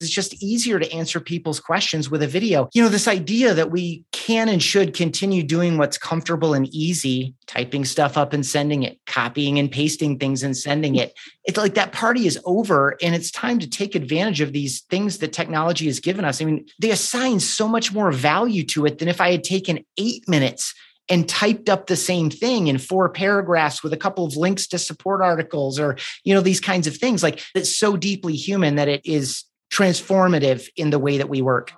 It's just easier to answer people's questions with a video. You know, this idea that we can and should continue doing what's comfortable and easy, typing stuff up and sending it, copying and pasting things and sending it. It's like that party is over and it's time to take advantage of these things that technology has given us. I mean, they assign so much more value to it than if I had taken eight minutes and typed up the same thing in four paragraphs with a couple of links to support articles or you know these kinds of things like it's so deeply human that it is transformative in the way that we work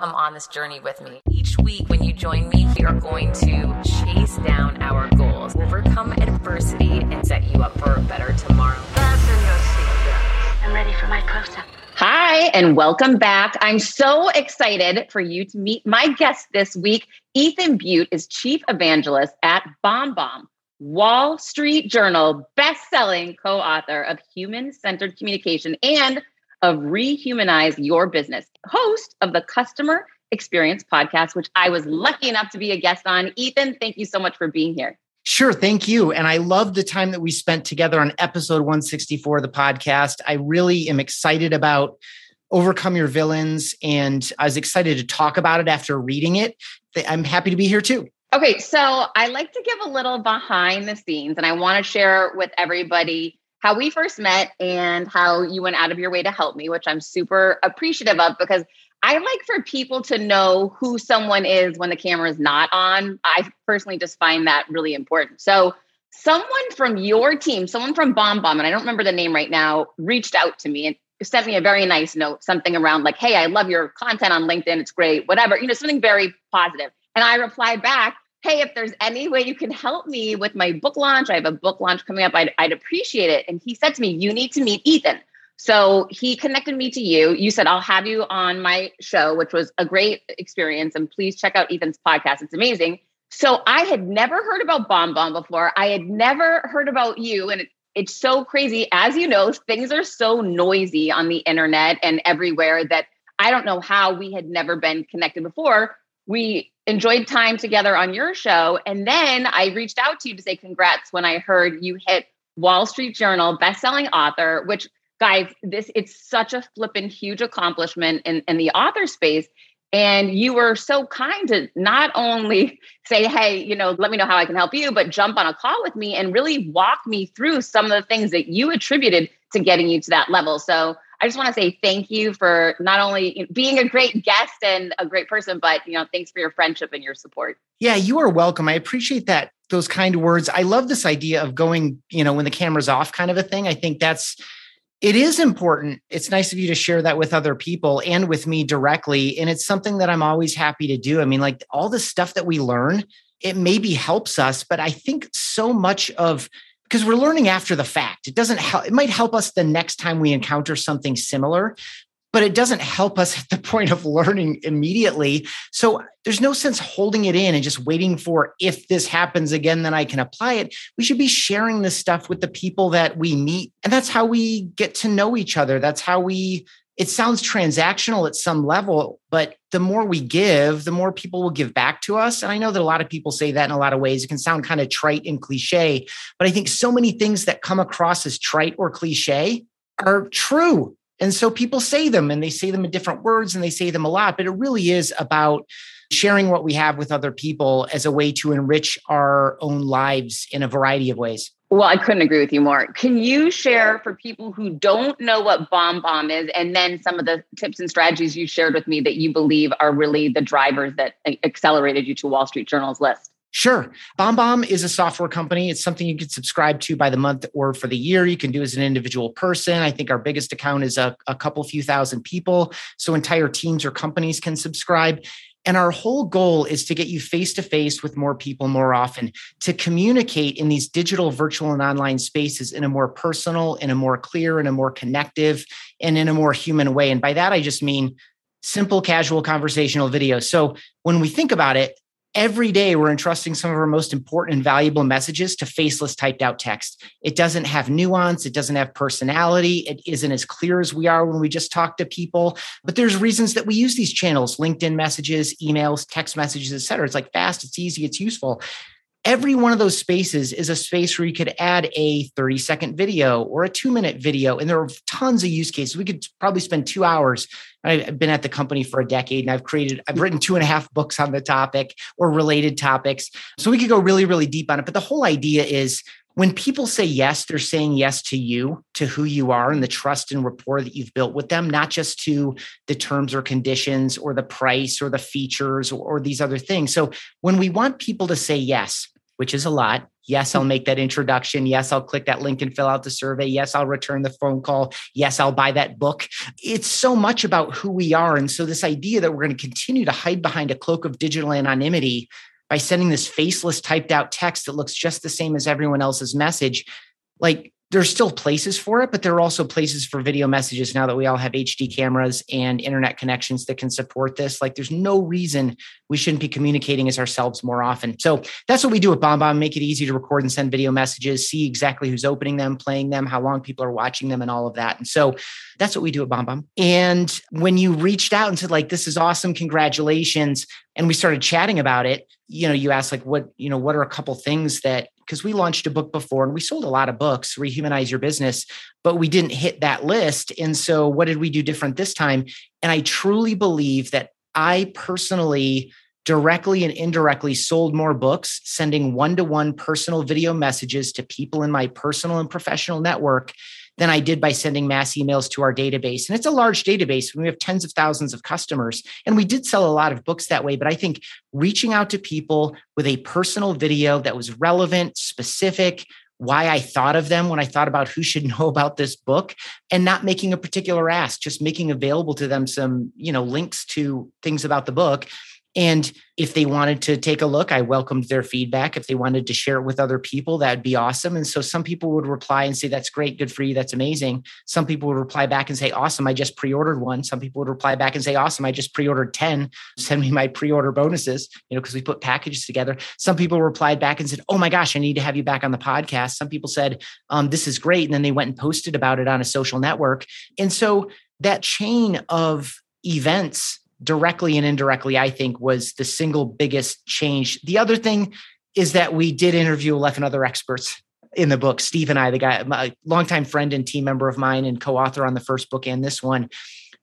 come on this journey with me each week when you join me we are going to chase down our goals overcome adversity and set you up for a better tomorrow fasten your seatbelts i'm ready for my close-up Hi, and welcome back. I'm so excited for you to meet my guest this week. Ethan Beute is chief evangelist at BombBomb, Wall Street Journal best-selling co-author of Human Centered Communication and of Rehumanize Your Business, host of the Customer Experience podcast, which I was lucky enough to be a guest on. Ethan, thank you so much for being here. Sure. Thank you. And I love the time that we spent together on episode 164 of the podcast. I really am excited about Overcome Your Villains. And I was excited to talk about it after reading it. I'm happy to be here too. Okay. So I like to give a little behind the scenes, and I want to share with everybody how we first met and how you went out of your way to help me, which I'm super appreciative of because I like for people to know who someone is when the camera is not on. I personally just find that really important. So, someone from your team, someone from BombBomb, and I don't remember the name right now, reached out to me and sent me a very nice note, something around like, "Hey, I love your content on LinkedIn. It's great. Whatever, you know, something very positive." And I replied back, "Hey, if there's any way you can help me with my book launch, I have a book launch coming up. I'd, I'd appreciate it." And he said to me, "You need to meet Ethan." So he connected me to you. You said, I'll have you on my show, which was a great experience. And please check out Ethan's podcast. It's amazing. So I had never heard about BombBomb before. I had never heard about you. And it, it's so crazy. As you know, things are so noisy on the internet and everywhere that I don't know how we had never been connected before. We enjoyed time together on your show. And then I reached out to you to say congrats when I heard you hit Wall Street Journal bestselling author, which guys, this it's such a flippin' huge accomplishment in, in the author space. And you were so kind to not only say, hey, you know, let me know how I can help you, but jump on a call with me and really walk me through some of the things that you attributed to getting you to that level. So I just want to say thank you for not only being a great guest and a great person, but you know, thanks for your friendship and your support. Yeah, you are welcome. I appreciate that those kind words. I love this idea of going, you know, when the camera's off kind of a thing. I think that's it is important. It's nice of you to share that with other people and with me directly. And it's something that I'm always happy to do. I mean, like all the stuff that we learn, it maybe helps us, but I think so much of because we're learning after the fact. It doesn't help, it might help us the next time we encounter something similar, but it doesn't help us at the point of learning immediately. So there's no sense holding it in and just waiting for if this happens again, then I can apply it. We should be sharing this stuff with the people that we meet. And that's how we get to know each other. That's how we, it sounds transactional at some level, but the more we give, the more people will give back to us. And I know that a lot of people say that in a lot of ways. It can sound kind of trite and cliche, but I think so many things that come across as trite or cliche are true and so people say them and they say them in different words and they say them a lot, but it really is about sharing what we have with other people as a way to enrich our own lives in a variety of ways. Well, I couldn't agree with you more. Can you share for people who don't know what BombBomb is and then some of the tips and strategies you shared with me that you believe are really the drivers that accelerated you to Wall Street Journal's list? Sure. BombBomb is a software company. It's something you can subscribe to by the month or for the year. You can do as an individual person. I think our biggest account is a, a couple few thousand people. So entire teams or companies can subscribe. And our whole goal is to get you face to face with more people more often, to communicate in these digital, virtual, and online spaces in a more personal, in a more clear, in a more connective, and in a more human way. And by that, I just mean simple, casual conversational video. So when we think about it, every day we're entrusting some of our most important and valuable messages to faceless typed out text. It doesn't have nuance, it doesn't have personality, it isn't as clear as we are when we just talk to people. But there's reasons that we use these channels, LinkedIn messages, emails, text messages, et cetera. It's like fast, it's easy, it's useful. Every one of those spaces is a space where you could add a 30 second video or a two minute video. And there are tons of use cases. We could probably spend two hours. I've been at the company for a decade and I've created, I've written two and a half books on the topic or related topics. So we could go really, really deep on it. But the whole idea is when people say yes, they're saying yes to you, to who you are, and the trust and rapport that you've built with them, not just to the terms or conditions or the price or the features or, or these other things. So when we want people to say yes, which is a lot. Yes, I'll make that introduction. Yes, I'll click that link and fill out the survey. Yes, I'll return the phone call. Yes, I'll buy that book. It's so much about who we are. And so, this idea that we're going to continue to hide behind a cloak of digital anonymity by sending this faceless typed out text that looks just the same as everyone else's message, like there's still places for it, but there are also places for video messages now that we all have HD cameras and internet connections that can support this. Like there's no reason we shouldn't be communicating as ourselves more often. So that's what we do at BombBomb, make it easy to record and send video messages, see exactly who's opening them, playing them, how long people are watching them and all of that. And so that's what we do at BombBomb. And when you reached out and said like, this is awesome, congratulations, and we started chatting about it, you know, you asked like, what, you know, what are a couple things that because we launched a book before and we sold a lot of books, Rehumanize Your Business, but we didn't hit that list. And so, what did we do different this time? And I truly believe that I personally directly and indirectly sold more books, sending one to one personal video messages to people in my personal and professional network than I did by sending mass emails to our database. And it's a large database. We have tens of thousands of customers. And we did sell a lot of books that way. But I think reaching out to people with a personal video that was relevant, specific, why I thought of them when I thought about who should know about this book and not making a particular ask, just making available to them some, you know, links to things about the book and if they wanted to take a look, I welcomed their feedback. If they wanted to share it with other people, that'd be awesome. And so some people would reply and say, That's great, good for you, that's amazing. Some people would reply back and say, Awesome, I just pre ordered one. Some people would reply back and say, Awesome, I just pre ordered 10. Send me my pre order bonuses, you know, because we put packages together. Some people replied back and said, Oh my gosh, I need to have you back on the podcast. Some people said, um, This is great. And then they went and posted about it on a social network. And so that chain of events directly and indirectly, I think was the single biggest change. The other thing is that we did interview 11 other experts in the book. Steve and I, the guy, a longtime friend and team member of mine and co-author on the first book and this one.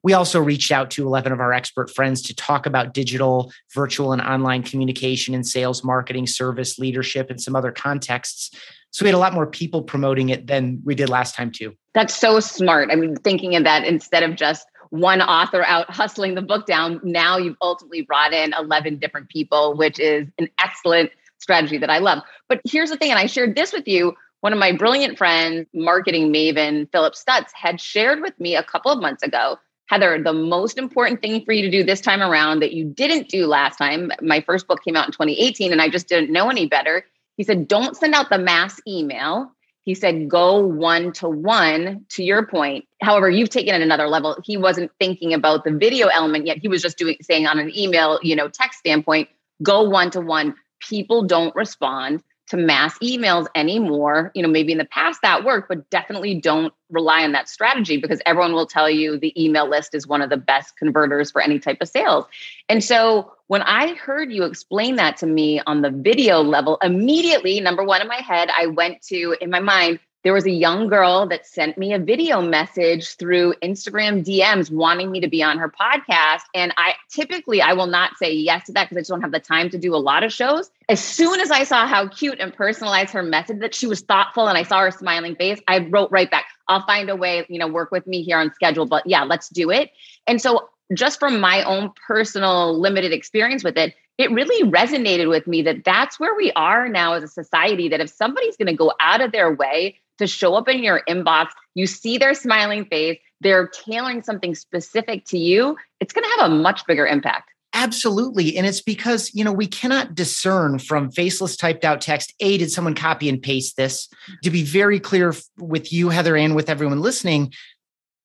We also reached out to 11 of our expert friends to talk about digital, virtual, and online communication and sales, marketing, service, leadership, and some other contexts. So we had a lot more people promoting it than we did last time, too. That's so smart. I mean, thinking of that instead of just one author out hustling the book down. Now you've ultimately brought in 11 different people, which is an excellent strategy that I love. But here's the thing, and I shared this with you. One of my brilliant friends, marketing maven Philip Stutz, had shared with me a couple of months ago Heather, the most important thing for you to do this time around that you didn't do last time, my first book came out in 2018 and I just didn't know any better. He said, don't send out the mass email he said go one to one to your point. However you've taken it another level. He wasn't thinking about the video element yet. He was just doing saying on an email you know text standpoint go one to one people don't respond to mass emails anymore. You know, maybe in the past that worked, but definitely don't rely on that strategy because everyone will tell you the email list is one of the best converters for any type of sales. And so when I heard you explain that to me on the video level, immediately, number one in my head, I went to, in my mind, there was a young girl that sent me a video message through Instagram DMs wanting me to be on her podcast. And I typically I will not say yes to that because I just don't have the time to do a lot of shows. As soon as I saw how cute and personalized her message that she was thoughtful and I saw her smiling face, I wrote right back, I'll find a way, you know, work with me here on schedule. But yeah, let's do it. And so just from my own personal limited experience with it, it really resonated with me that that's where we are now as a society that if somebody's going to go out of their way to show up in your inbox. You see their smiling face, they're tailoring something specific to you. It's going to have a much bigger impact. Absolutely. And it's because, you know, we cannot discern from faceless typed out text, A, did someone copy and paste this? Mm-hmm. To be very clear with you, Heather, and with everyone listening,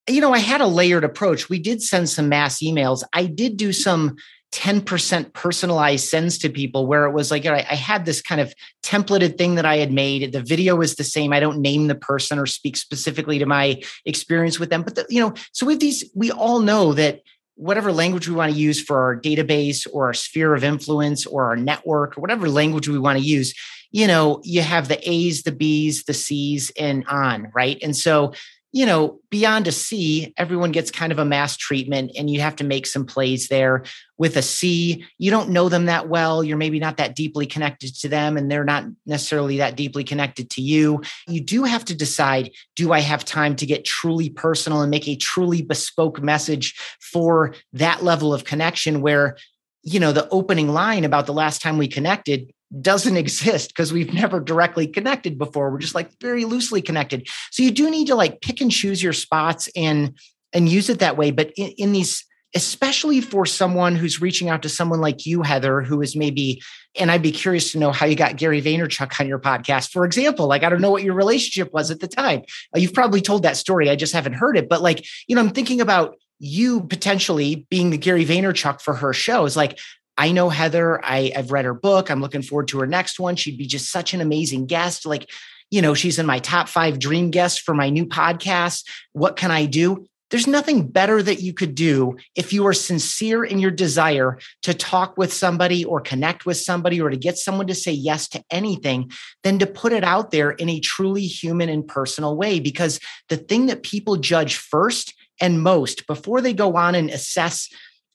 you know, I had a layered approach. We did send some mass emails. I did do some 10% personalized sends to people where it was like I, I had this kind of templated thing that I had made. The video is the same. I don't name the person or speak specifically to my experience with them. But the, you know, so with these, we all know that whatever language we want to use for our database or our sphere of influence or our network or whatever language we want to use, you know, you have the A's, the B's, the C's, and on, right? And so you know, beyond a C, everyone gets kind of a mass treatment and you have to make some plays there. With a C, you don't know them that well. You're maybe not that deeply connected to them and they're not necessarily that deeply connected to you. You do have to decide do I have time to get truly personal and make a truly bespoke message for that level of connection where you know the opening line about the last time we connected doesn't exist because we've never directly connected before. We're just like very loosely connected. So you do need to like pick and choose your spots and and use it that way. But in, in these, especially for someone who's reaching out to someone like you, Heather, who is maybe, and I'd be curious to know how you got Gary Vaynerchuk on your podcast, for example. Like, I don't know what your relationship was at the time. Uh, you've probably told that story. I just haven't heard it. But like, you know, I'm thinking about you potentially being the Gary Vaynerchuk for her show is like, I know Heather. I, I've read her book. I'm looking forward to her next one. She'd be just such an amazing guest. Like, you know, she's in my top five dream guests for my new podcast. What can I do? There's nothing better that you could do if you are sincere in your desire to talk with somebody or connect with somebody or to get someone to say yes to anything than to put it out there in a truly human and personal way. Because the thing that people judge first and most before they go on and assess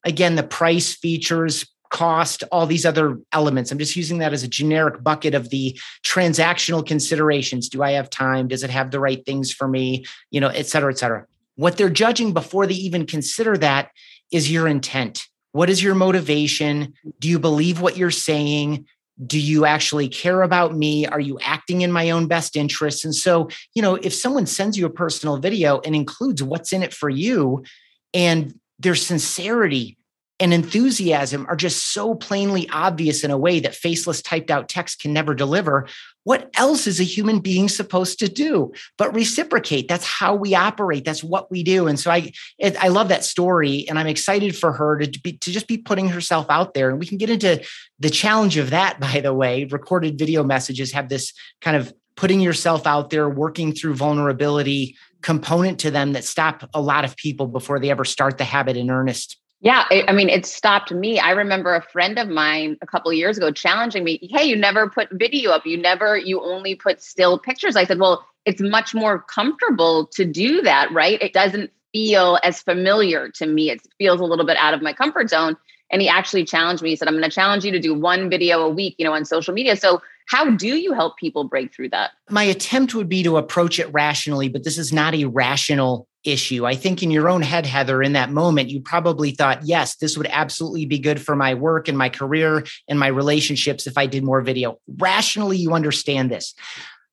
again the price features cost, all these other elements. I'm just using that as a generic bucket of the transactional considerations. Do I have time? Does it have the right things for me? You know, et cetera, et cetera. What they're judging before they even consider that is your intent. What is your motivation? Do you believe what you're saying? Do you actually care about me? Are you acting in my own best interests? And so, you know, if someone sends you a personal video and includes what's in it for you and their sincerity and enthusiasm are just so plainly obvious in a way that faceless typed out text can never deliver. What else is a human being supposed to do but reciprocate? That's how we operate. That's what we do. And so I, I love that story, and I'm excited for her to be to just be putting herself out there. And we can get into the challenge of that. By the way, recorded video messages have this kind of putting yourself out there, working through vulnerability component to them that stop a lot of people before they ever start the habit in earnest. Yeah, I mean, it stopped me. I remember a friend of mine a couple of years ago challenging me, "Hey, you never put video up. You never. You only put still pictures." I said, "Well, it's much more comfortable to do that, right? It doesn't feel as familiar to me. It feels a little bit out of my comfort zone." And he actually challenged me. He said, "I'm going to challenge you to do one video a week, you know, on social media." So how do you help people break through that? My attempt would be to approach it rationally, but this is not a rational issue. I think in your own head, Heather, in that moment, you probably thought, yes, this would absolutely be good for my work and my career and my relationships if I did more video. Rationally, you understand this.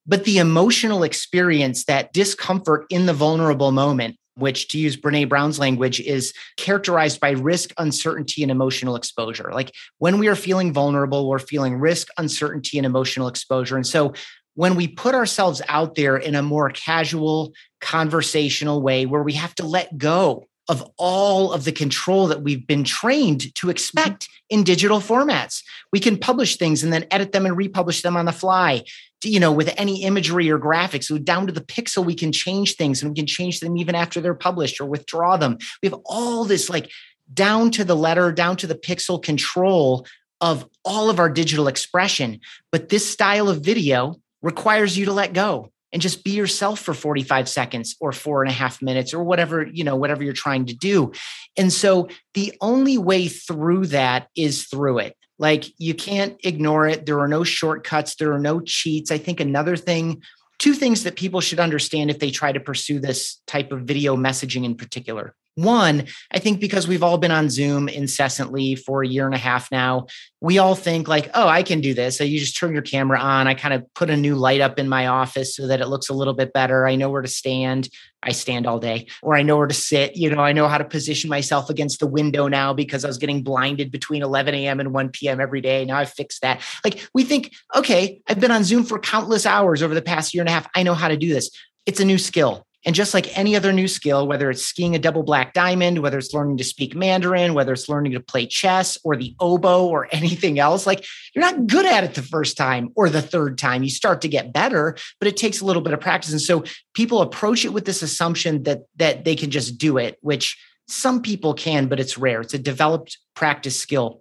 But the emotional experience, that discomfort in the vulnerable moment, which to use Brene Brown's language is characterized by risk, uncertainty, and emotional exposure. Like when we are feeling vulnerable, we're feeling risk, uncertainty, and emotional exposure. And so when we put ourselves out there in a more casual, conversational way where we have to let go of all of the control that we've been trained to expect in digital formats. We can publish things and then edit them and republish them on the fly. You know, with any imagery or graphics, so down to the pixel, we can change things and we can change them even after they're published or withdraw them. We have all this like down to the letter, down to the pixel control of all of our digital expression. But this style of video requires you to let go and just be yourself for 45 seconds or four and a half minutes or whatever you know whatever you're trying to do. And so the only way through that is through it. Like you can't ignore it. There are no shortcuts. There are no cheats. I think another thing two things that people should understand if they try to pursue this type of video messaging in particular one, I think because we've all been on Zoom incessantly for a year and a half now, we all think like, oh, I can do this. So you just turn your camera on. I kind of put a new light up in my office so that it looks a little bit better. I know where to stand. I stand all day, or I know where to sit. You know, I know how to position myself against the window now because I was getting blinded between 11 a.m. and 1 p.m. every day. Now I've fixed that. Like we think, okay, I've been on Zoom for countless hours over the past year and a half. I know how to do this. It's a new skill. And just like any other new skill, whether it's skiing a double black diamond, whether it's learning to speak Mandarin, whether it's learning to play chess or the oboe or anything else, like you're not good at it the first time or the third time. You start to get better, but it takes a little bit of practice. And so people approach it with this assumption that that they can just do it, which Some people can, but it's rare. It's a developed practice skill.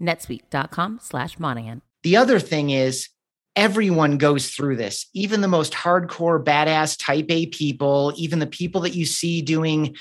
netsuite.com slash Monahan. The other thing is everyone goes through this, even the most hardcore badass type A people, even the people that you see doing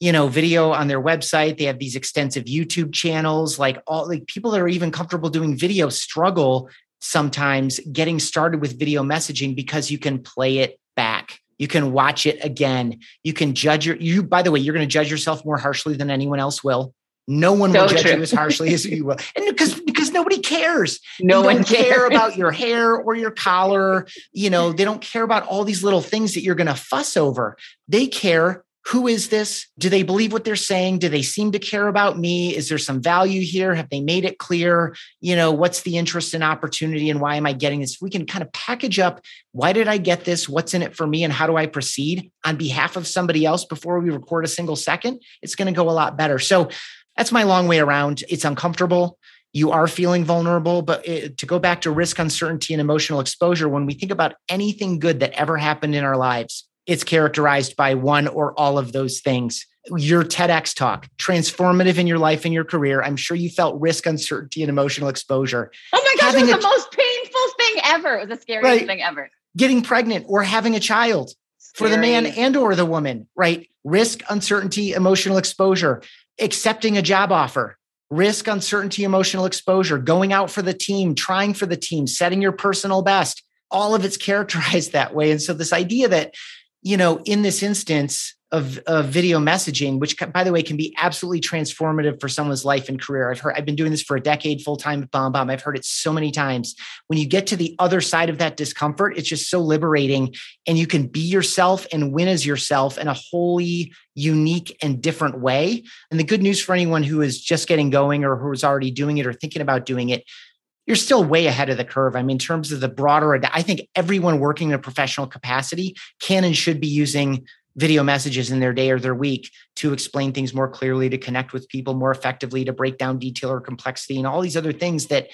you know video on their website. They have these extensive youtube channels like all like people that are even comfortable doing video struggle sometimes getting started with video messaging because you can play it back. You can watch it again. You can judge your you by the way you're going to judge yourself more harshly than anyone else will no one so will judge true. you as harshly as you will. And because because nobody cares. No one care about your hair or your collar. You know, they don't care about all these little things that you're going to fuss over. They care who is this? Do they believe what they're saying? Do they seem to care about me? Is there some value here? Have they made it clear? You know, what's the interest and opportunity and why am I getting this? We can kind of package up why did I get this? What's in it for me? And how do I proceed on behalf of somebody else before we record a single second? It's going to go a lot better. So that's my long way around. It's uncomfortable. You are feeling vulnerable, but it, to go back to risk, uncertainty, and emotional exposure, when we think about anything good that ever happened in our lives, it's characterized by one or all of those things. Your TEDx talk, transformative in your life and your career. I'm sure you felt risk, uncertainty, and emotional exposure. Oh my gosh, having it was the most painful thing ever. It was the scariest right, thing ever. Getting pregnant or having a child for the man and or the woman, right? Risk, uncertainty, emotional exposure accepting a job offer, risk, uncertainty, emotional exposure, going out for the team, trying for the team, setting your personal best. All of it's characterized that way. And so, this idea that, you know, in this instance, of, of video messaging, which by the way can be absolutely transformative for someone's life and career. I've heard I've been doing this for a decade full time at BombBomb. I've heard it so many times. When you get to the other side of that discomfort, it's just so liberating, and you can be yourself and win as yourself in a wholly unique and different way. And the good news for anyone who is just getting going or who is already doing it or thinking about doing it, you're still way ahead of the curve. I mean, in terms of the broader, I think everyone working in a professional capacity can and should be using video messages in their day or their week to explain things more clearly, to connect with people more effectively, to break down detail or complexity, and all these other things that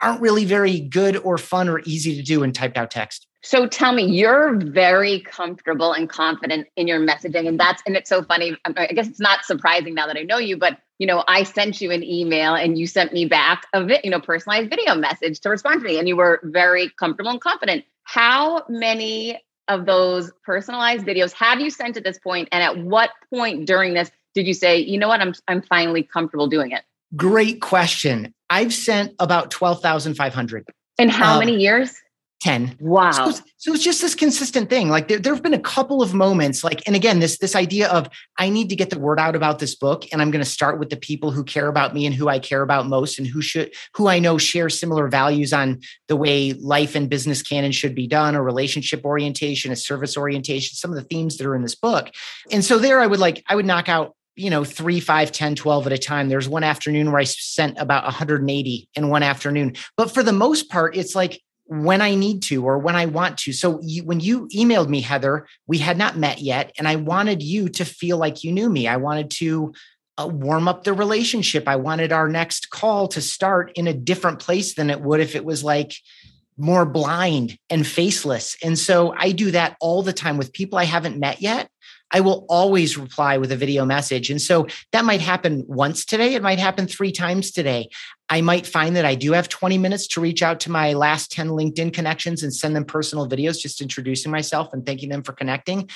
aren't really very good or fun or easy to do in typed out text. So tell me, you're very comfortable and confident in your messaging, and that's and it's so funny. Um, I guess it's not surprising now that I know you, but you know, I sent you an email and you sent me back a vi- you know personalized video message to respond to me, and you were very comfortable and confident. How many of those personalized videos have you sent at this point, and at what point during this did you say, you know what, I'm I'm finally comfortable doing it? Great question. I've sent about twelve thousand five hundred. In how um, many years? 10 wow so it's, so it's just this consistent thing like there, there have been a couple of moments like and again this this idea of i need to get the word out about this book and i'm going to start with the people who care about me and who i care about most and who should who i know share similar values on the way life and business can and should be done a relationship orientation a service orientation some of the themes that are in this book and so there i would like i would knock out you know, three, five, 10, 12 at a time. There's one afternoon where I sent about 180 in one afternoon. But for the most part, it's like when I need to or when I want to. So you, when you emailed me, Heather, we had not met yet, and I wanted you to feel like you knew me. I wanted to uh, warm up the relationship. I wanted our next call to start in a different place than it would if it was like more blind and faceless. And so I do that all the time with people I haven't met yet. I will always reply with a video message. And so that might happen once today. It might happen three times today. I might find that I do have 20 minutes to reach out to my last 10 LinkedIn connections and send them personal videos, just introducing myself and thanking them for connecting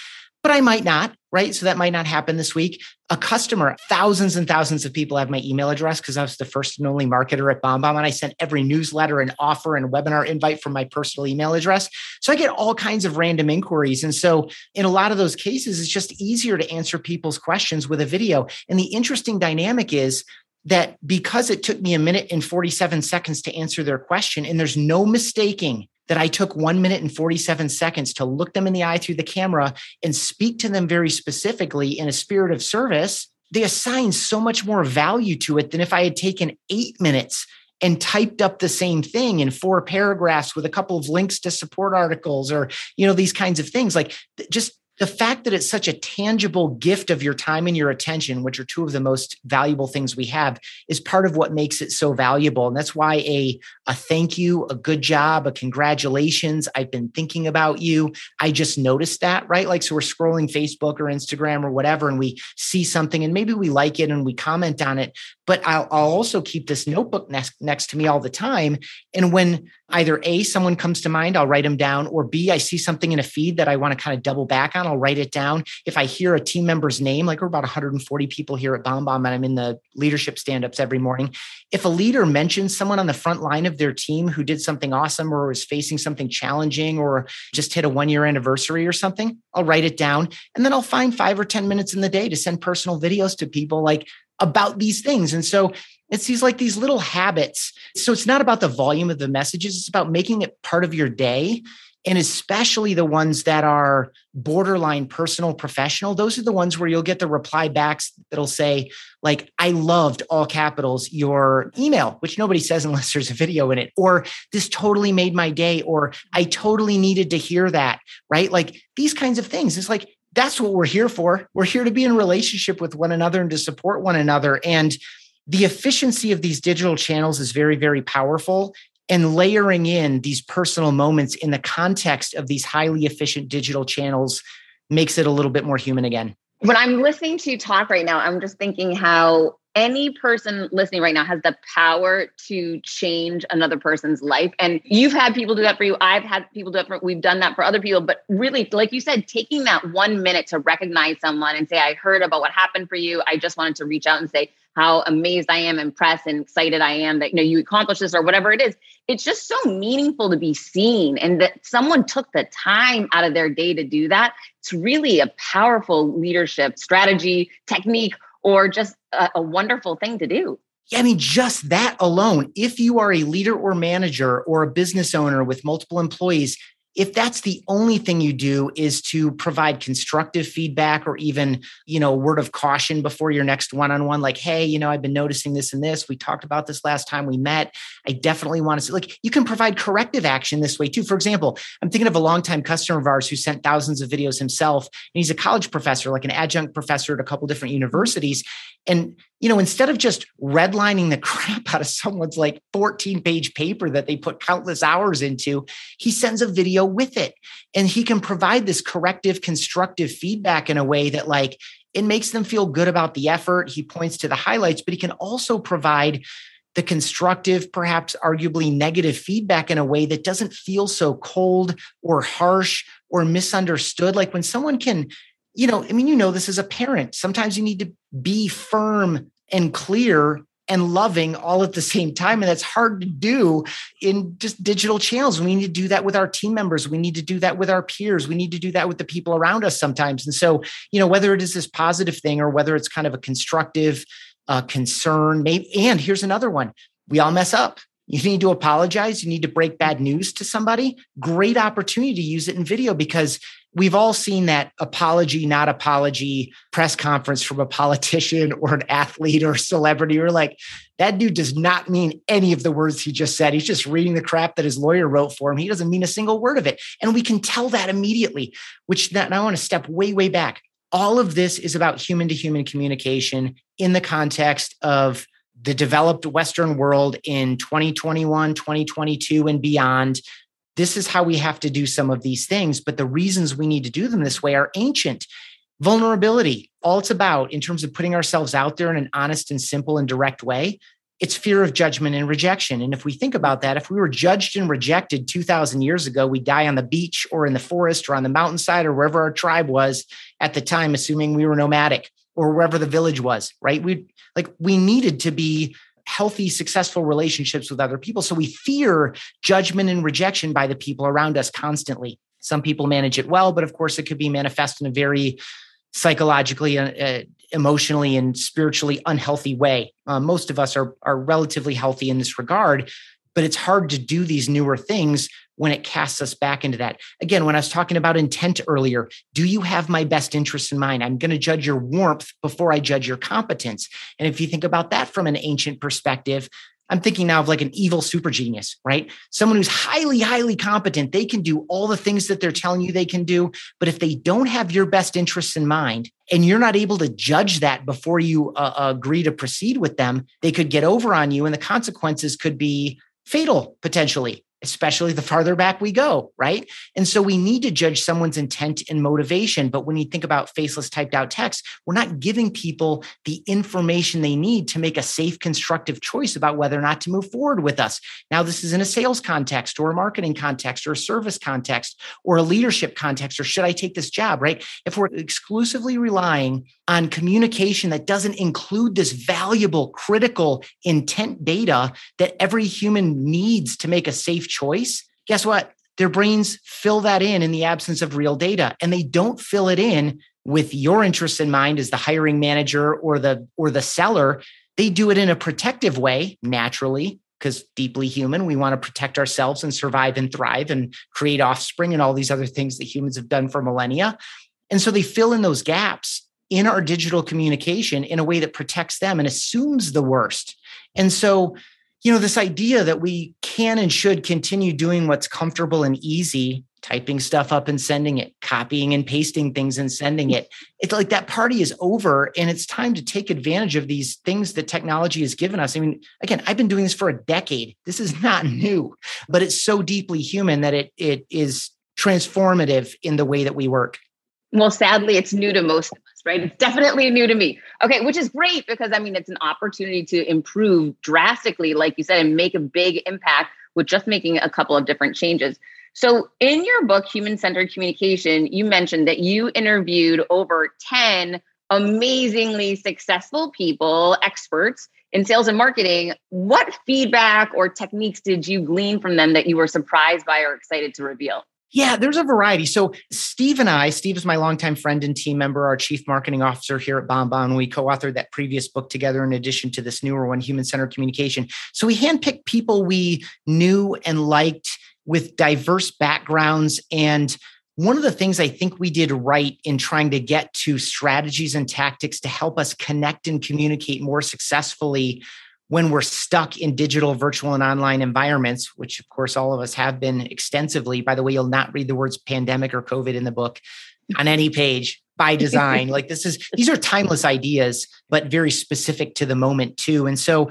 but I might not, right? So that might not happen this week. A customer, thousands and thousands of people have my email address because I was the first and only marketer at BombBomb. And I sent every newsletter and offer and webinar invite from my personal email address. So I get all kinds of random inquiries. And so in a lot of those cases, it's just easier to answer people's questions with a video. And the interesting dynamic is that because it took me a minute and 47 seconds to answer their question, and there's no mistaking that I took one minute and 47 seconds to look them in the eye through the camera and speak to them very specifically in a spirit of service, they assign so much more value to it than if I had taken eight minutes and typed up the same thing in four paragraphs with a couple of links to support articles or you know these kinds of things. Like just the fact that it's such a tangible gift of your time and your attention, which are two of the most valuable things we have, is part of what makes it so valuable. And that's why a, a thank you, a good job, a congratulations, I've been thinking about you. I just noticed that, right? Like, so we're scrolling Facebook or Instagram or whatever, and we see something and maybe we like it and we comment on it. But I'll, I'll also keep this notebook next, next to me all the time. And when either A, someone comes to mind, I'll write them down, or B, I see something in a feed that I want to kind of double back on, I'll write it down. If I hear a team member's name, like we're about 140 people here at BombBomb, and I'm in the leadership stand ups every morning. If a leader mentions someone on the front line of their team who did something awesome or was facing something challenging or just hit a one year anniversary or something, I'll write it down. And then I'll find five or 10 minutes in the day to send personal videos to people like about these things. And so it's these like these little habits. So it's not about the volume of the messages, it's about making it part of your day. And especially the ones that are borderline personal professional, those are the ones where you'll get the reply backs that'll say, like, I loved all capitals your email, which nobody says unless there's a video in it, or this totally made my day, or I totally needed to hear that, right? Like these kinds of things. It's like, that's what we're here for. We're here to be in relationship with one another and to support one another. And the efficiency of these digital channels is very, very powerful. And layering in these personal moments in the context of these highly efficient digital channels makes it a little bit more human again. When I'm listening to you talk right now, I'm just thinking how any person listening right now has the power to change another person's life. And you've had people do that for you. I've had people do that for we've done that for other people. But really, like you said, taking that one minute to recognize someone and say, I heard about what happened for you. I just wanted to reach out and say how amazed I am, impressed, and excited I am that you know you accomplished this or whatever it is. It's just so meaningful to be seen and that someone took the time out of their day to do that. It's really a powerful leadership strategy, technique, or just a, a wonderful thing to do. Yeah, I mean, just that alone, if you are a leader or manager or a business owner with multiple employees, if that's the only thing you do is to provide constructive feedback or even you know word of caution before your next one-on-one like hey you know i've been noticing this and this. We talked about this last time we met. I definitely want to see like you can provide corrective action this way too. For example i'm thinking of a longtime customer of ours who sent thousands of videos himself and he's a college professor like an adjunct professor at a couple different universities. And you know, instead of just redlining the crap out of someone's like 14 page paper that they put countless hours into, he sends a video with it. And he can provide this corrective, constructive feedback in a way that, like, it makes them feel good about the effort. He points to the highlights, but he can also provide the constructive, perhaps arguably negative feedback in a way that doesn't feel so cold or harsh or misunderstood. Like when someone can, you know, I mean, you know, this as a parent, sometimes you need to be firm and clear and loving all at the same time. And that's hard to do in just digital channels. We need to do that with our team members. We need to do that with our peers. We need to do that with the people around us sometimes. And so, you know, whether it is this positive thing or whether it's kind of a constructive uh, concern, maybe, and here's another one we all mess up. You need to apologize. You need to break bad news to somebody. Great opportunity to use it in video because we've all seen that apology, not apology press conference from a politician or an athlete or celebrity. We're like, that dude does not mean any of the words he just said. He's just reading the crap that his lawyer wrote for him. He doesn't mean a single word of it. And we can tell that immediately, which that, I want to step way, way back. All of this is about human to human communication in the context of the developed Western world in 2021, 2022, and beyond this is how we have to do some of these things. But the reasons we need to do them this way are ancient. Vulnerability, all it's about in terms of putting ourselves out there in an honest and simple and direct way, it's fear of judgment and rejection. And if we think about that, if we were judged and rejected 2000 years ago, we'd die on the beach or in the forest or on the mountainside or wherever our tribe was at the time, assuming we were nomadic or wherever the village was, right? We like we needed to be healthy, successful relationships with other people. So we fear judgment and rejection by the people around us constantly. Some people manage it well, but of course, it could be manifest in a very psychologically, uh, uh, emotionally, and spiritually unhealthy way. Uh, most of us are, are relatively healthy in this regard, but it's hard to do these newer things when it casts us back into that. Again, when I was talking about intent earlier, do you have my best interests in mind? I'm going to judge your warmth before I judge your competence. And if you think about that from an ancient perspective, I'm thinking now of like an evil super genius, right? Someone who's highly, highly competent. They can do all the things that they're telling you they can do. But if they don't have your best interests in mind and you're not able to judge that before you uh, agree to proceed with them, they could get over on you. And the consequences could be fatal potentially especially the farther back we go, right? And so we need to judge someone's intent and motivation. But when you think about faceless typed out text, we're not giving people the information they need to make a safe, constructive choice about whether or not to move forward with us. Now, this is in a sales context or a marketing context or a service context or a leadership context, or should I take this job, right? If we're exclusively relying on communication that doesn't include this valuable, critical intent data that every human needs to make a safe choice, guess what? Their brains fill that in in the absence of real data, and they don't fill it in with your interests in mind as the hiring manager or the or the seller. They do it in a protective way, naturally, because deeply human. We want to protect ourselves and survive and thrive and create offspring and all these other things that humans have done for millennia. And so they fill in those gaps in our digital communication in a way that protects them and assumes the worst. And so you know, this idea that we can and should continue doing what's comfortable and easy, typing stuff up and sending it, copying and pasting things and sending it. It's like that party is over and it's time to take advantage of these things that technology has given us. I mean, again, I've been doing this for a decade. This is not new, but it's so deeply human that it it is transformative in the way that we work. Well, sadly, it's new to most of us, right? It's definitely new to me. Okay, which is great because I mean, it's an opportunity to improve drastically, like you said, and make a big impact with just making a couple of different changes. So, in your book, Human Centered Communication, you mentioned that you interviewed over 10 amazingly successful people, experts in sales and marketing. What feedback or techniques did you glean from them that you were surprised by or excited to reveal? Yeah, there's a variety. So Steve and I, Steve is my longtime friend and team member, our chief marketing officer here at BombBomb. We co-authored that previous book together in addition to this newer one, Human Centered Communication. So we handpicked people we knew and liked with diverse backgrounds. And one of the things I think we did right in trying to get to strategies and tactics to help us connect and communicate more successfully when we're stuck in digital, virtual, and online environments, which of course all of us have been extensively. By the way, you'll not read the words pandemic or COVID in the book on any page by design. like this is, these are timeless ideas, but very specific to the moment too. And so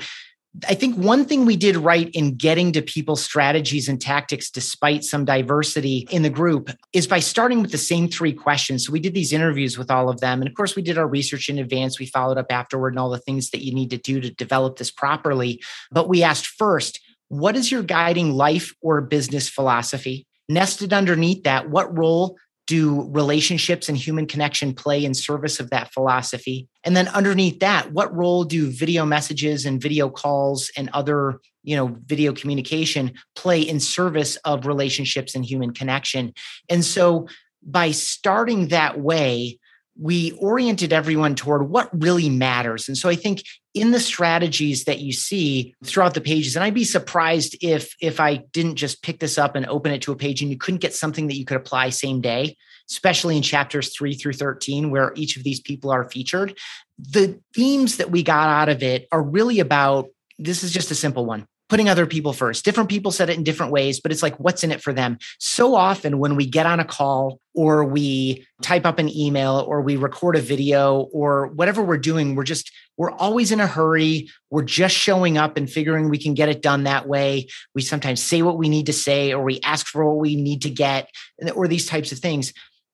I think one thing we did right in getting to people's strategies and tactics, despite some diversity in the group, is by starting with the same three questions. So we did these interviews with all of them. And of course, we did our research in advance. We followed up afterward and all the things that you need to do to develop this properly. But we asked first, what is your guiding life or business philosophy? Nested underneath that, what role do relationships and human connection play in service of that philosophy? And then underneath that, what role do video messages and video calls and other, you know, video communication play in service of relationships and human connection? And so by starting that way, we oriented everyone toward what really matters. And so I think in the strategies that you see throughout the pages, and I'd be surprised if if I didn't just pick this up and open it to a page and you couldn't get something that you could apply same day, especially in chapters three through 13, where each of these people are featured. The themes that we got out of it are really about this is just a simple one putting other people first. Different people said it in different ways, but it's like, what's in it for them? So often when we get on a call or we type up an email or we record a video or whatever we're doing, we're just, we're always in a hurry. We're just showing up and figuring we can get it done that way. We sometimes say what we need to say or we ask for what we need to get or these types of things.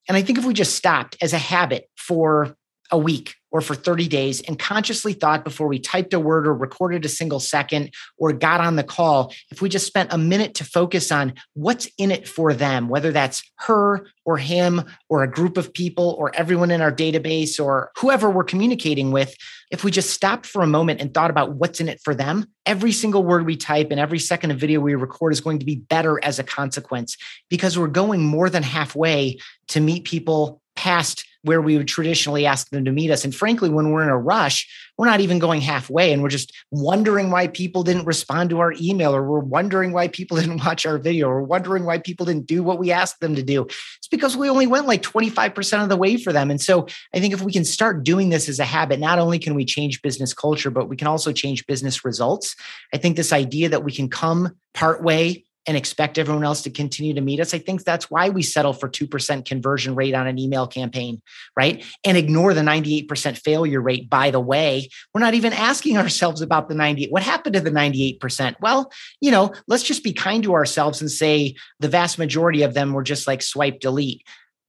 And I think if we just stopped as a habit for a week or for 30 days and consciously thought before we typed a word or recorded a single second or got on the call, if we just spent a minute to focus on what's in it for them, whether that's her or him or a group of people or everyone in our database or whoever we're communicating with, if we just stopped for a moment and thought about what's in it for them, every single word we type and every second of video we record is going to be better as a consequence because we're going more than halfway to meet people past where we would traditionally ask them to meet us. And frankly, when we're in a rush, we're not even going halfway and we're just wondering why people didn't respond to our email or we're wondering why people didn't watch our video or wondering why people didn't do what we asked them to do. It's because we only went like 25% of the way for them. And so I think if we can start doing this as a habit, not only can we change business culture, but we can also change business results. I think this idea that we can come part way and expect everyone else to continue to meet us. I think that's why we settle for 2% conversion rate on an email campaign, right? And ignore the 98% failure rate. By the way, we're not even asking ourselves about the 98. What happened to the 98%? Well, you know, let's just be kind to ourselves and say the vast majority of them were just like swipe delete.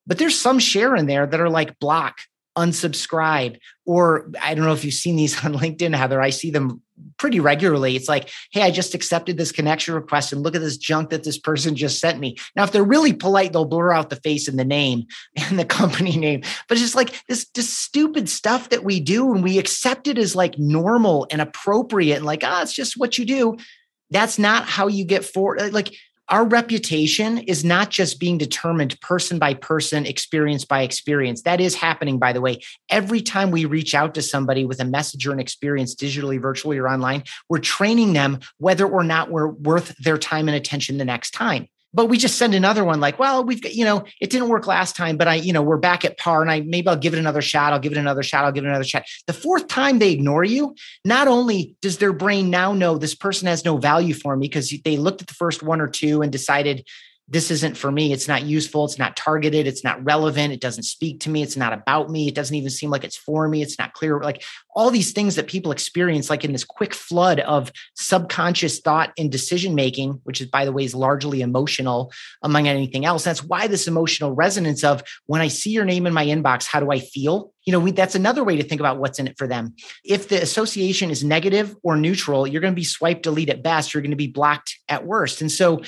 But there's some share in there that are like block, unsubscribe, or I don't know if you've seen these on LinkedIn, Heather. I see them pretty regularly. It's like, hey, I just accepted this connection request and look at this junk that this person just sent me. Now, if they're really polite, they'll blur out the face and the name and the company name. But it's just like this just stupid stuff that we do and we accept it as like normal and appropriate and like, ah, oh, it's just what you do. That's not how you get forward. Like our reputation is not just being determined person by person, experience by experience. That is happening, by the way. Every time we reach out to somebody with a message or an experience, digitally, virtually, or online, we're training them whether or not we're worth their time and attention the next time but we just send another one like well we've got you know it didn't work last time but i you know we're back at par and i maybe i'll give it another shot i'll give it another shot i'll give it another shot. The fourth time they ignore you not only does their brain now know this person has no value for me because they looked at the first one or two and decided this isn't for me. It's not useful. It's not targeted. It's not relevant. It doesn't speak to me. It's not about me. It doesn't even seem like it's for me. It's not clear. Like all these things that people experience, like in this quick flood of subconscious thought and decision making, which is, by the way, is largely emotional among anything else. That's why this emotional resonance of when I see your name in my inbox, how do I feel? You know, we, that's another way to think about what's in it for them. If the association is negative or neutral, you're going to be swipe delete at best. You're going to be blocked at worst. And so,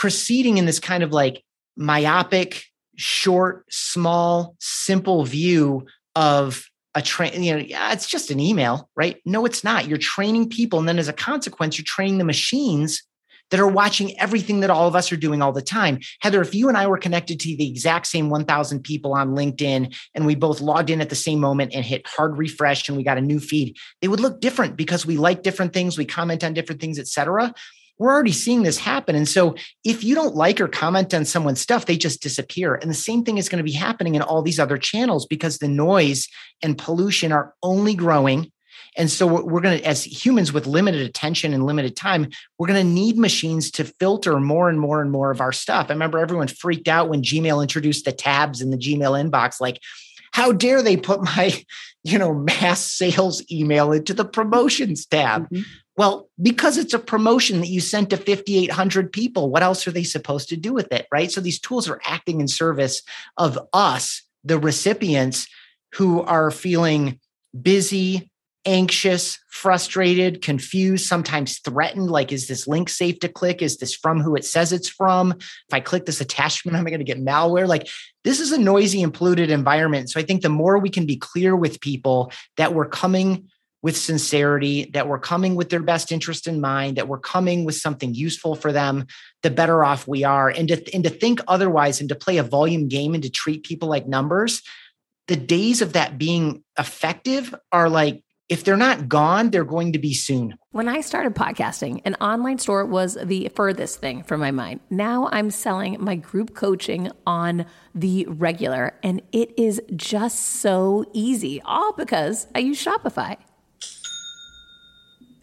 proceeding in this kind of like myopic, short, small, simple view of a train, you know, yeah, it's just an email, right? No, it's not. You're training people. And then as a consequence, you're training the machines that are watching everything that all of us are doing all the time. Heather, if you and I were connected to the exact same 1,000 people on LinkedIn and we both logged in at the same moment and hit hard refresh and we got a new feed, they would look different because we like different things, we comment on different things, et cetera we're already seeing this happen. And so if you don't like or comment on someone's stuff, they just disappear. And the same thing is going to be happening in all these other channels because the noise and pollution are only growing. And so we're going to, as humans with limited attention and limited time, we're going to need machines to filter more and more and more of our stuff. I remember everyone freaked out when Gmail introduced the tabs in the Gmail inbox, like, how dare they put my you know mass sales email into the promotions tab mm-hmm. Well, because it's a promotion that you sent to 5,800 people, what else are they supposed to do with it? Right. So these tools are acting in service of us, the recipients who are feeling busy, anxious, frustrated, confused, sometimes threatened. Like, is this link safe to click? Is this from who it says it's from? If I click this attachment, am I going to get malware? Like, this is a noisy and polluted environment. So I think the more we can be clear with people that we're coming with sincerity, that we're coming with their best interest in mind, that we're coming with something useful for them, the better off we are. And to, and to think otherwise and to play a volume game and to treat people like numbers, the days of that being effective are like, if they're not gone, they're going to be soon. When I started podcasting, an online store was the furthest thing from my mind. Now I'm selling my group coaching on the regular, and it is just so easy, all because I use Shopify.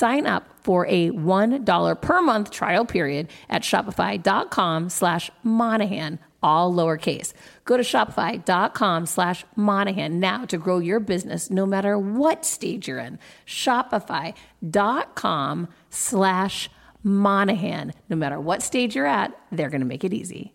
Sign up for a $1 per month trial period at shopify.com slash Monahan all lowercase. Go to shopify.com slash Monahan now to grow your business no matter what stage you're in. Shopify.com slash Monahan. No matter what stage you're at, they're going to make it easy.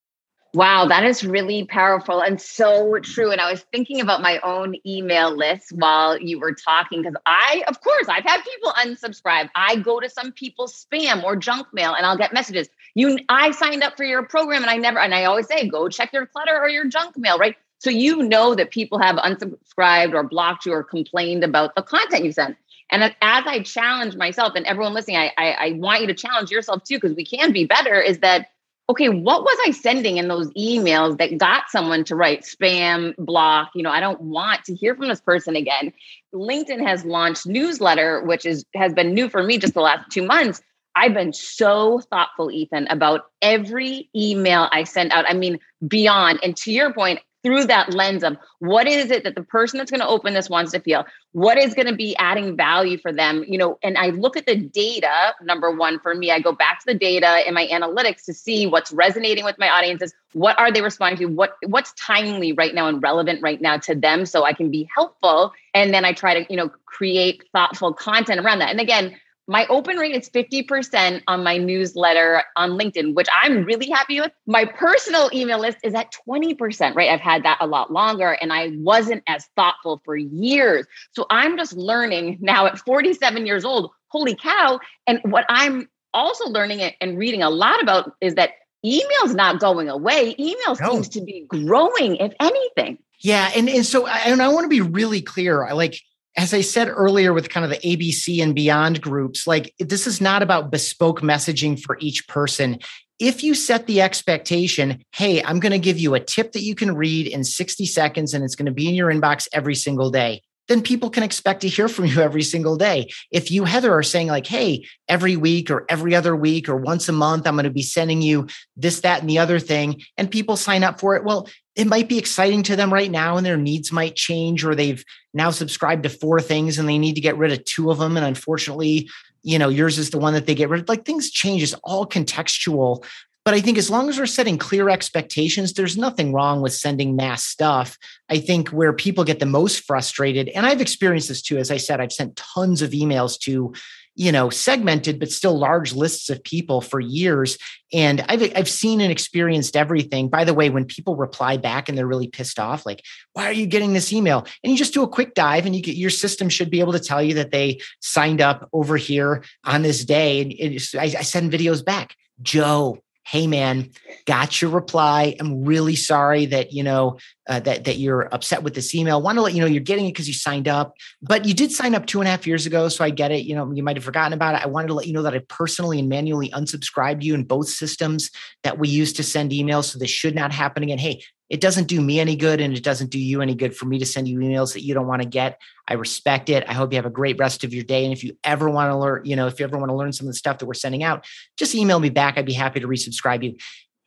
Wow, that is really powerful and so true. And I was thinking about my own email list while you were talking because I, of course, I've had people unsubscribe. I go to some people's spam or junk mail and I'll get messages. You, I signed up for your program and I never, and I always say, go check your clutter or your junk mail, right? So you know that people have unsubscribed or blocked you or complained about the content you sent. And as I challenge myself and everyone listening, I, I, I want you to challenge yourself too, because we can be better. Is that okay, what was I sending in those emails that got someone to write spam, block? You know, I don't want to hear from this person again. LinkedIn has launched newsletter, which is has been new for me just the last two months. I've been so thoughtful, Ethan, about every email I send out. I mean, beyond. And to your point, through that lens of what is it that the person that's going to open this wants to feel? What is going to be adding value for them? You know and i look at the data number one for me i go back to the data in my analytics to see what's resonating with my audiences what are they responding to what what's timely right now and relevant right now to them so i can be helpful and then i try to you know create thoughtful content around that. And again my open rate is 50% on my newsletter on LinkedIn, which I'm really happy with. My personal email list is at 20%, right? I've had that a lot longer and I wasn't as thoughtful for years. So I'm just learning now at 47 years old, holy cow. And what I'm also learning and reading a lot about is that email's not going away. Email no. seems to be growing, if anything. Yeah. And, and so I, and I want to be really clear. I like, as I said earlier with kind of the ABC and beyond groups, like this is not about bespoke messaging for each person. If you set the expectation, hey, I'm going to give you a tip that you can read in 60 seconds and it's going to be in your inbox every single day, then people can expect to hear from you every single day. If you, Heather, are saying, like, hey, every week or every other week or once a month, I'm going to be sending you this, that, and the other thing, and people sign up for it, well, it might be exciting to them right now and their needs might change or they've now subscribed to four things and they need to get rid of two of them. And unfortunately you know yours is the one that they get rid of. Like things change. It's all contextual. But i think as long as we're setting clear expectations there's nothing wrong with sending mass stuff. I think where people get the most frustrated and i've experienced this too as i said i've sent tons of emails to you know segmented but still large lists of people for years. And I've I've seen and experienced everything. By the way when people reply back and they're really pissed off like why are you getting this email? And you just do a quick dive and you get your system should be able to tell you that they signed up over here on this day. And I, I send videos back. Joe hey man got your reply. I'm really sorry that you know uh, that that you're upset with this email. Want to let you know you're getting it because you signed up but you did sign up two and a half years ago so i get it. You know you might have forgotten about it. I wanted to let you know that i personally and manually unsubscribed you in both systems that we use to send emails so this should not happen again. Hey it doesn't do me any good and it doesn't do you any good for me to send you emails that you don't want to get. I respect it. I hope you have a great rest of your day. And if you ever want to learn, you know, if you ever want to learn some of the stuff that we're sending out, just email me back. I'd be happy to resubscribe you.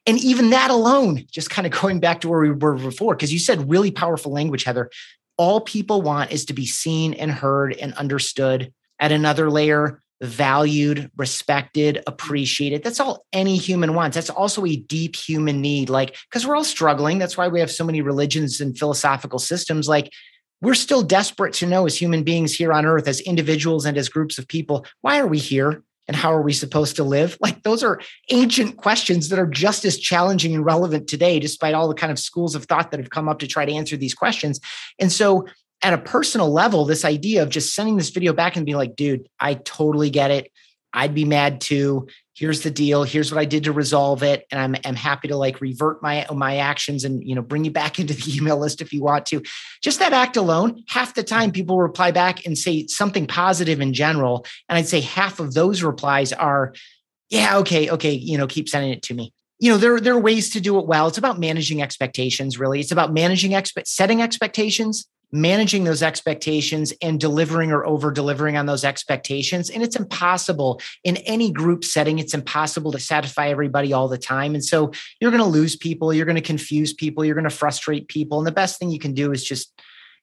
And even that alone, just kind of going back to where we were before, because you said really powerful language, Heather. All people want is to be seen and heard and understood at another layer valued, respected, mm. appreciated. That's all any human wants. That's also a deep human need. Like, because we're all struggling. That's why we have so many religions and philosophical systems. Like, we're still desperate to know as human beings here on earth, as individuals and as groups of people, why are we here? And how are we supposed to live? Like, those are ancient questions that are just as challenging and relevant today, despite all the kind of schools of thought that have come up to try to answer these questions. And so, at a personal level, this idea of just sending this video back and being like, dude, I totally get it. I'd be mad too. Here's the deal. Here's what I did to resolve it. And I'm, I'm happy to like revert my, my actions and, you know, bring you back into the email list if you want to. Just that act alone, half the time people reply back and say something positive in general. And I'd say half of those replies are, yeah, okay, okay, you know, keep sending it to me you know there, there are ways to do it well it's about managing expectations really it's about managing expe- setting expectations managing those expectations and delivering or over delivering on those expectations. And it's impossible in any group setting, it's impossible to satisfy everybody all the time. And so you're going to lose people, you're going to confuse people, you're going to frustrate people. And the best thing you can do is just,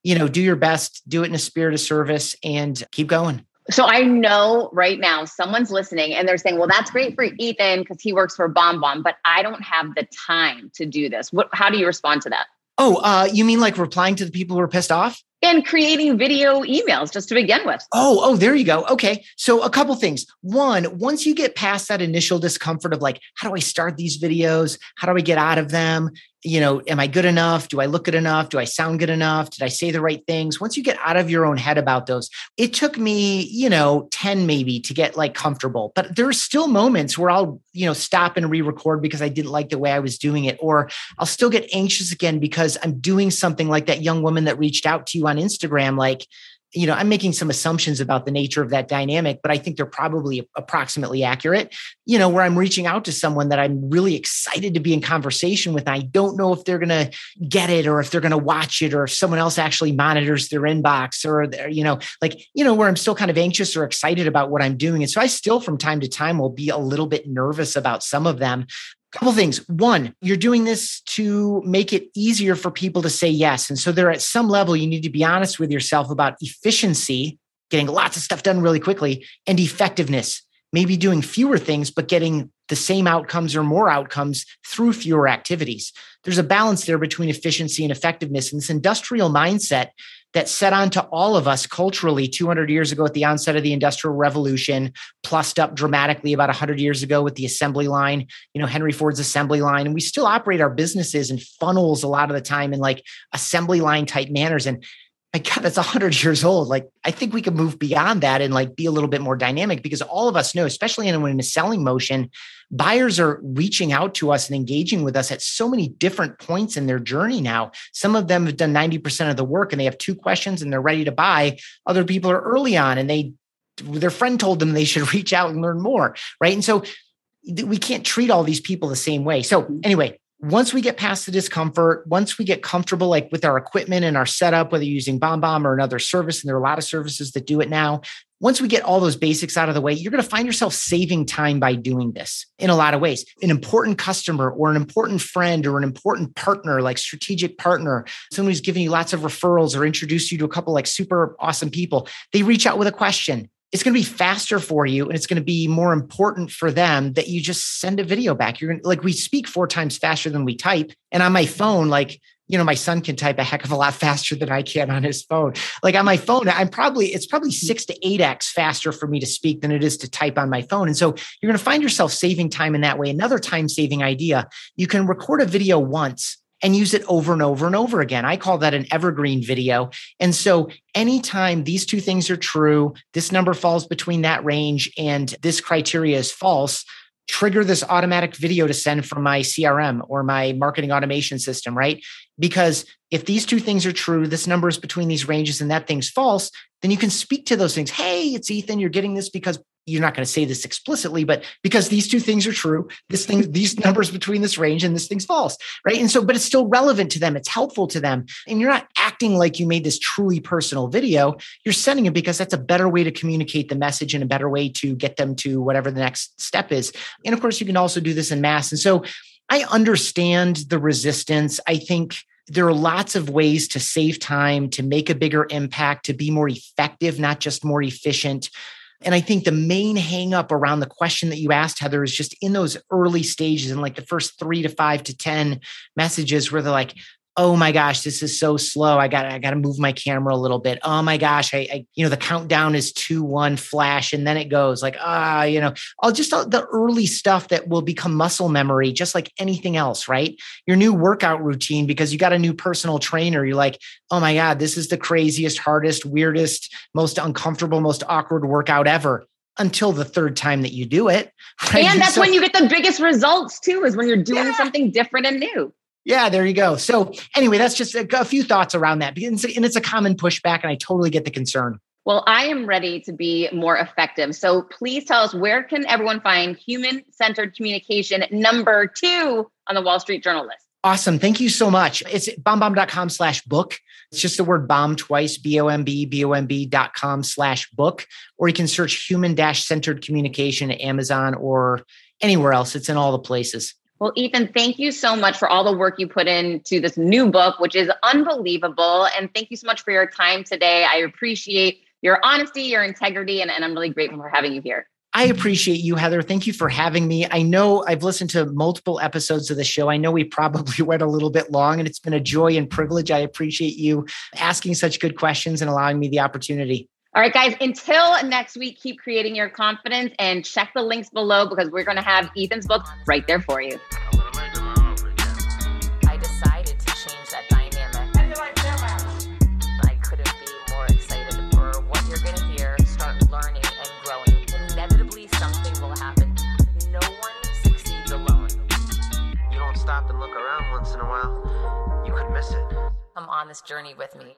you know, do your best, do it in a spirit of service and keep going. So I know right now someone's listening and they're saying, well, that's great for Ethan because he works for BombBomb, but I don't have the time to do this. What, how do you respond to that? Oh, uh, you mean like replying to the people who are pissed off? And creating video emails just to begin with. Oh, oh, there you go. Okay. So a couple things. One, once you get past that initial discomfort of like, how do I start these videos? How do I get out of them? You know, am I good enough? Do I look good enough? Do I sound good enough? Did I say the right things? Once you get out of your own head about those, it took me, you know, 10 maybe to get like comfortable. But there are still moments where I'll, you know, stop and re record because I didn't like the way I was doing it. Or I'll still get anxious again because I'm doing something like that young woman that reached out to you on Instagram. Like, you know, I'm making some assumptions about the nature of that dynamic, but I think they're probably approximately accurate. You know, where I'm reaching out to someone that I'm really excited to be in conversation with. I don't know if they're going to get it or if they're going to watch it or if someone else actually monitors their inbox or, you know, like, you know, where I'm still kind of anxious or excited about what I'm doing. And so I still from time to time will be a little bit nervous about some of them couple things. One, you're doing this to make it easier for people to say yes. And so there at some level, you need to be honest with yourself about efficiency, getting lots of stuff done really quickly, and effectiveness, maybe doing fewer things, but getting the same outcomes or more outcomes through fewer activities. There's a balance there between efficiency and effectiveness. And this industrial mindset that set on to all of us culturally 200 years ago at the onset of the industrial revolution plussed up dramatically about 100 years ago with the assembly line you know henry ford's assembly line. And we still operate our businesses in funnels a lot of the time in like assembly line type manners. And my God, that's 100 years old. Like, I think we could move beyond that and like be a little bit more dynamic because all of us know, especially in, in a selling motion, buyers are reaching out to us and engaging with us at so many different points in their journey now. Some of them have done 90% of the work and they have two questions and they're ready to buy. Other people are early on and they, their friend told them they should reach out and learn more. Right. And so we can't treat all these people the same way. So, mm-hmm. anyway, once we get past the discomfort, once we get comfortable, like with our equipment and our setup, whether you're using BombBomb or another service, and there are a lot of services that do it now. Once we get all those basics out of the way, you're going to find yourself saving time by doing this in a lot of ways. An important customer or an important friend or an important partner, like strategic partner, someone who's giving you lots of referrals or introduced you to a couple like super awesome people, they reach out with a question it's going to be faster for you and it's going to be more important for them that you just send a video back. You're going to, like, we speak four times faster than we type. And on my phone, like, you know, my son can type a heck of a lot faster than I can on his phone. Like on my phone, I'm probably, it's probably hmm. six to eight X faster for me to speak than it is to type on my phone. And so you're going to find yourself saving time in that way. Another time saving idea you can record a video once and use it over and over and over again. I call that an evergreen video. And so anytime these two things are true, this number falls between that range and this criteria is false, trigger this automatic video to send from my CRM or my marketing automation system, right? Because if these two things are true, this number is between these ranges and that thing's false, then you can speak to those things. Hey, it's Ethan, you're getting this because you're not going to say this explicitly, but because these two things are true, this thing, these numbers between this range and this thing's false, right? And so, but it's still relevant to them. It's helpful to them. And you're not acting like you made this truly personal video. You're sending it because that's a better way to communicate the message and a better way to get them to whatever the next step is. And of course, you can also do this in mass. And so I understand the resistance. I think there are lots of ways to save time, to make a bigger impact, to be more effective, not just more efficient. And I think the main hangup around the question that you asked, Heather, is just in those early stages, in like the first three to five to 10 messages where they're like, oh my gosh, this is so slow. I got I got to move my camera a little bit. Oh my gosh, I, I, you know the countdown is two one flash, and then it goes like ah, you know, all just all the early stuff that will become muscle memory, just like anything else, right? Your new workout routine because you got a new personal trainer. You're like, oh my god, this is the craziest, hardest, weirdest, most uncomfortable, most awkward workout ever until the third time that you do it. Right? And that's so, when you get the biggest results too, is when you're doing yeah. something different and new. Yeah, there you go. So, anyway, that's just a, a few thoughts around that. And it's, a, and it's a common pushback, and I totally get the concern. Well, I am ready to be more effective. So, please tell us where can everyone find human centered communication number two on the Wall Street Journal list? Awesome. Thank you so much. It's bombbomb.com slash book. It's just the word bomb twice, B-O-M-B, B-O-M-B dot com slash book. Or you can search human dash centered communication at Amazon or anywhere else. It's in all the places. Well, Ethan, thank you so much for all the work you put into this new book, which is unbelievable. And thank you so much for your time today. I appreciate your honesty, your integrity, and, and I'm really grateful for having you here. I appreciate you, Heather. Thank you for having me. I know I've listened to multiple episodes of the show. I know we probably went a little bit long, and it's been a joy and privilege. I appreciate you asking such good questions and allowing me the opportunity. All right, guys, until next week, keep creating your confidence and check the links below because we're going to have Ethan's book right there for you. I decided to change that dynamic. I couldn't be more excited for what you're going to hear, start learning and growing. Inevitably, something will happen. No one succeeds alone. You don't stop and look around once in a while, you could miss it. Come on this journey with me.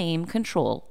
control